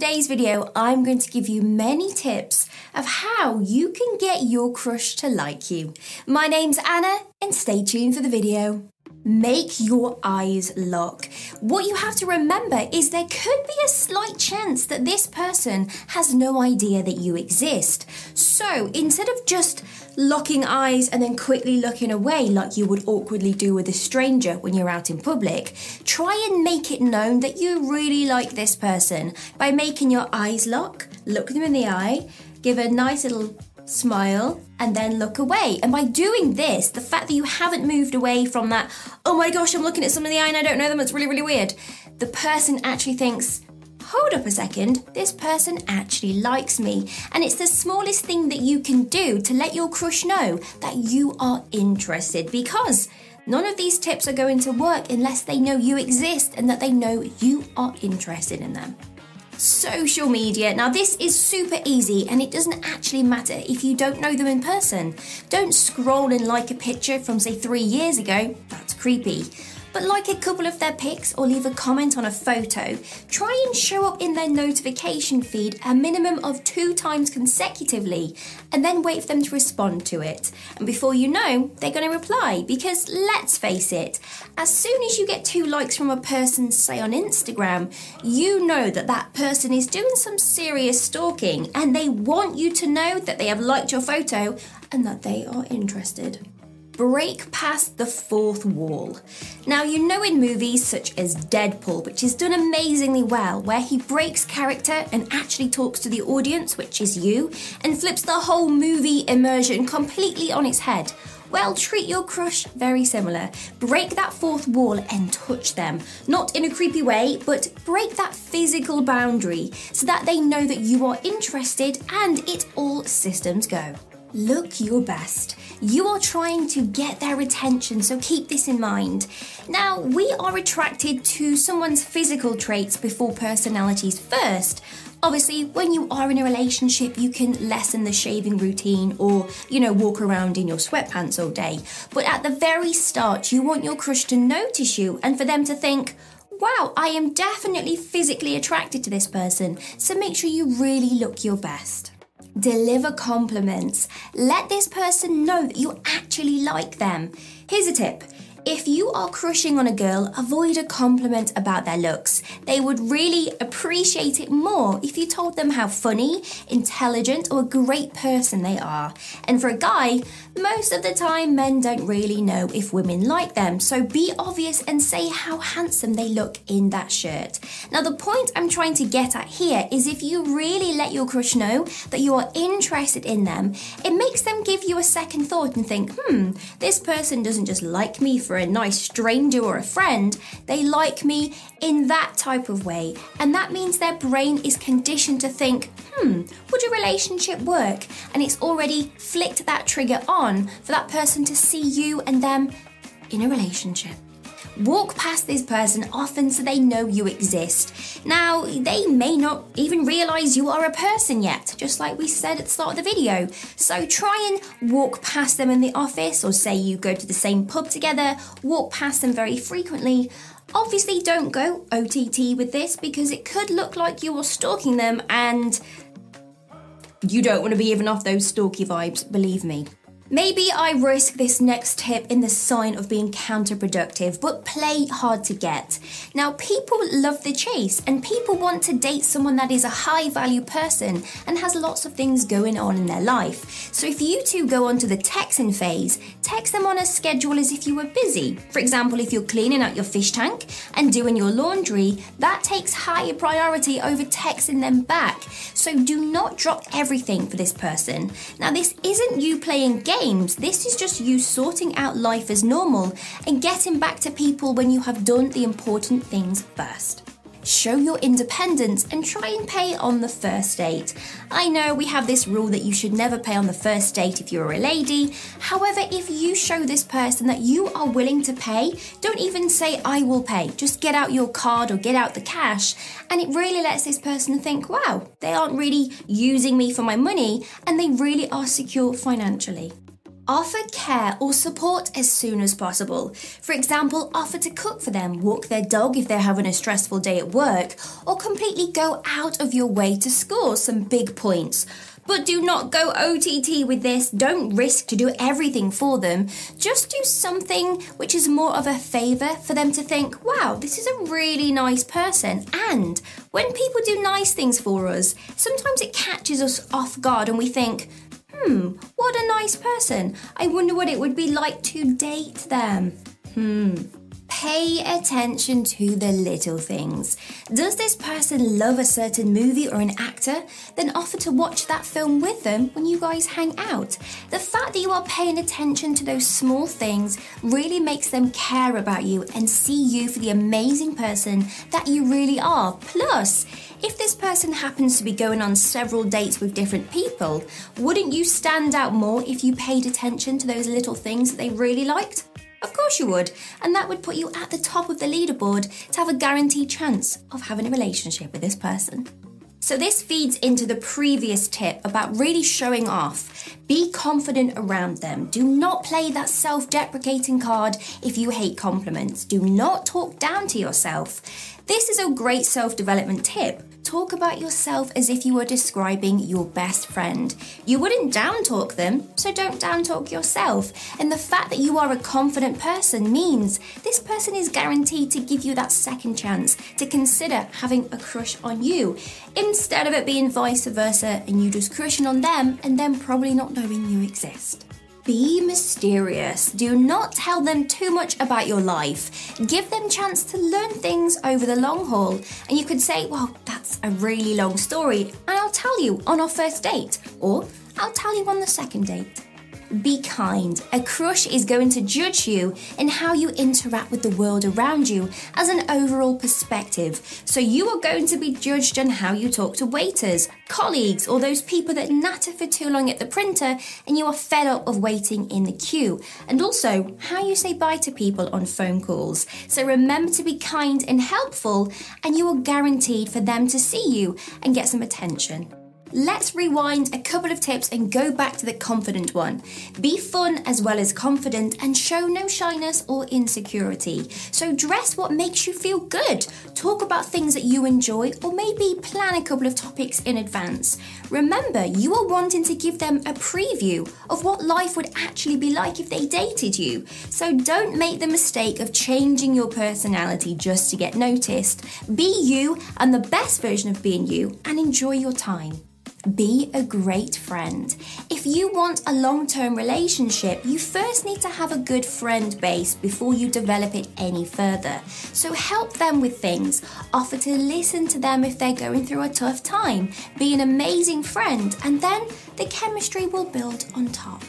today's video, I'm going to give you many tips of how you can get your crush to like you. My name's Anna, and stay tuned for the video. Make your eyes lock. What you have to remember is there could be a slight chance that this person has no idea that you exist. So instead of just locking eyes and then quickly looking away like you would awkwardly do with a stranger when you're out in public, try and make it known that you really like this person by making your eyes lock, look them in the eye, give a nice little smile, and then look away. And by doing this, the fact that you haven't moved away from that, oh my gosh, I'm looking at someone in the eye and I don't know them, it's really, really weird, the person actually thinks, hold up a second, this person actually likes me. And it's the smallest thing that you can do to let your crush know that you are interested because none of these tips are going to work unless they know you exist and that they know you are interested in them social media. Now, this is super easy and it doesn't actually matter if you don't know them in person. Don't scroll and like a picture from, say, three years ago, that's creepy but like a couple of their pics or leave a comment on a photo. Try and show up in their notification feed a minimum of two times consecutively, and then wait for them to respond to it. And before you know, they're going to reply because let's face it, as soon as you get two likes from a person, say on Instagram, you know that that person is doing some serious stalking and they want you to know that they have liked your photo and that they are interested break past the fourth wall. Now, you know in movies such as Deadpool, which is done amazingly well, where he breaks character and actually talks to the audience, which is you, and flips the whole movie immersion completely on its head. Well, treat your crush very similar. Break that fourth wall and touch them. Not in a creepy way, but break that physical boundary so that they know that you are interested and it all systems go. Look your best. You are trying to get their attention, so keep this in mind. Now, we are attracted to someone's physical traits before personalities first. Obviously, when you are in a relationship, you can lessen the shaving routine or, you know, walk around in your sweatpants all day. But at the very start, you want your crush to notice you and for them to think, wow, I am definitely physically attracted to this person. So make sure you really look your best. Deliver compliments. Let this person know that you actually like them. Here's a tip if you are crushing on a girl, avoid a compliment about their looks. They would really appreciate it more if you told them how funny, intelligent, or a great person they are. And for a guy, most of the time men don't really know if women like them, so be obvious and say how handsome they look in that shirt. Now, the point I'm trying to get at here is if you really let your crush know that you are interested in them, it makes them give you a second thought and think, hmm, this person doesn't just like me for a nice stranger or a friend, they like me in that type of way. And that means their brain is conditioned to think, hmm, would a relationship work? And it's already flicked that trigger on for that person to see you and them in a relationship. Walk past this person often so they know you exist. Now, they may not even realize you are a person yet, just like we said at the start of the video. So try and walk past them in the office, or say you go to the same pub together, walk past them very frequently. Obviously, don't go OTT with this because it could look like you are stalking them and you don't want to be even off those stalky vibes, believe me. Maybe I risk this next tip in the sign of being counterproductive, but play hard to get. Now, people love the chase, and people want to date someone that is a high value person and has lots of things going on in their life. So, if you two go onto the texting phase, text them on a schedule as if you were busy. For example, if you're cleaning out your fish tank and doing your laundry, that takes higher priority over texting them back. So, do not drop everything for this person. Now, this isn't you playing games games. This is just you sorting out life as normal and getting back to people when you have done the important things first. Show your independence and try and pay on the first date. I know we have this rule that you should never pay on the first date if you're a lady. However, if you show this person that you are willing to pay, don't even say, I will pay. Just get out your card or get out the cash. And it really lets this person think, wow, they aren't really using me for my money and they really are secure financially. Offer care or support as soon as possible. For example, offer to cook for them, walk their dog if they're having a stressful day at work, or completely go out of your way to score some big points. But do not go OTT with this. Don't risk to do everything for them. Just do something which is more of a favour for them to think, wow, this is a really nice person. And when people do nice things for us, sometimes it catches us off guard and we think, hmm, what a nice person. I wonder what it would be like to date them. Hmm. Pay attention to the little things. Does this person love a certain movie or an actor? Then offer to watch that film with them when you guys hang out. The fact that you are paying attention to those small things really makes them care about you and see you for the amazing person that you really are. Plus, if this person happens to be going on several dates with different people, wouldn't you stand out more if you paid attention to those little things that they really liked? Course you would, and that would put you at the top of the leaderboard to have a guaranteed chance of having a relationship with this person. So, this feeds into the previous tip about really showing off. Be confident around them. Do not play that self deprecating card if you hate compliments. Do not talk down to yourself. This is a great self development tip talk about yourself as if you were describing your best friend. You wouldn't down talk them, so don't down talk yourself. And the fact that you are a confident person means this person is guaranteed to give you that second chance to consider having a crush on you instead of it being vice versa and you just crushing on them and them probably not knowing you exist. Be mysterious. Do not tell them too much about your life. Give them chance to learn things over the long haul. And you could say, well, that's a really long story, and I'll tell you on our first date, or I'll tell you on the second date. Be kind. A crush is going to judge you in how you interact with the world around you as an overall perspective. So you are going to be judged on how you talk to waiters, colleagues, or those people that natter for too long at the printer and you are fed up of waiting in the queue. And also how you say bye to people on phone calls. So remember to be kind and helpful, and you are guaranteed for them to see you and get some attention. Let's rewind a couple of tips and go back to the confident one. Be fun as well as confident and show no shyness or insecurity. So, dress what makes you feel good. Talk about things that you enjoy or maybe plan a couple of topics in advance. Remember, you are wanting to give them a preview of what life would actually be like if they dated you. So, don't make the mistake of changing your personality just to get noticed. Be you and the best version of being you and enjoy your time. Be a great friend. If you want a long term relationship, you first need to have a good friend base before you develop it any further. So help them with things, offer to listen to them if they're going through a tough time, be an amazing friend, and then the chemistry will build on top.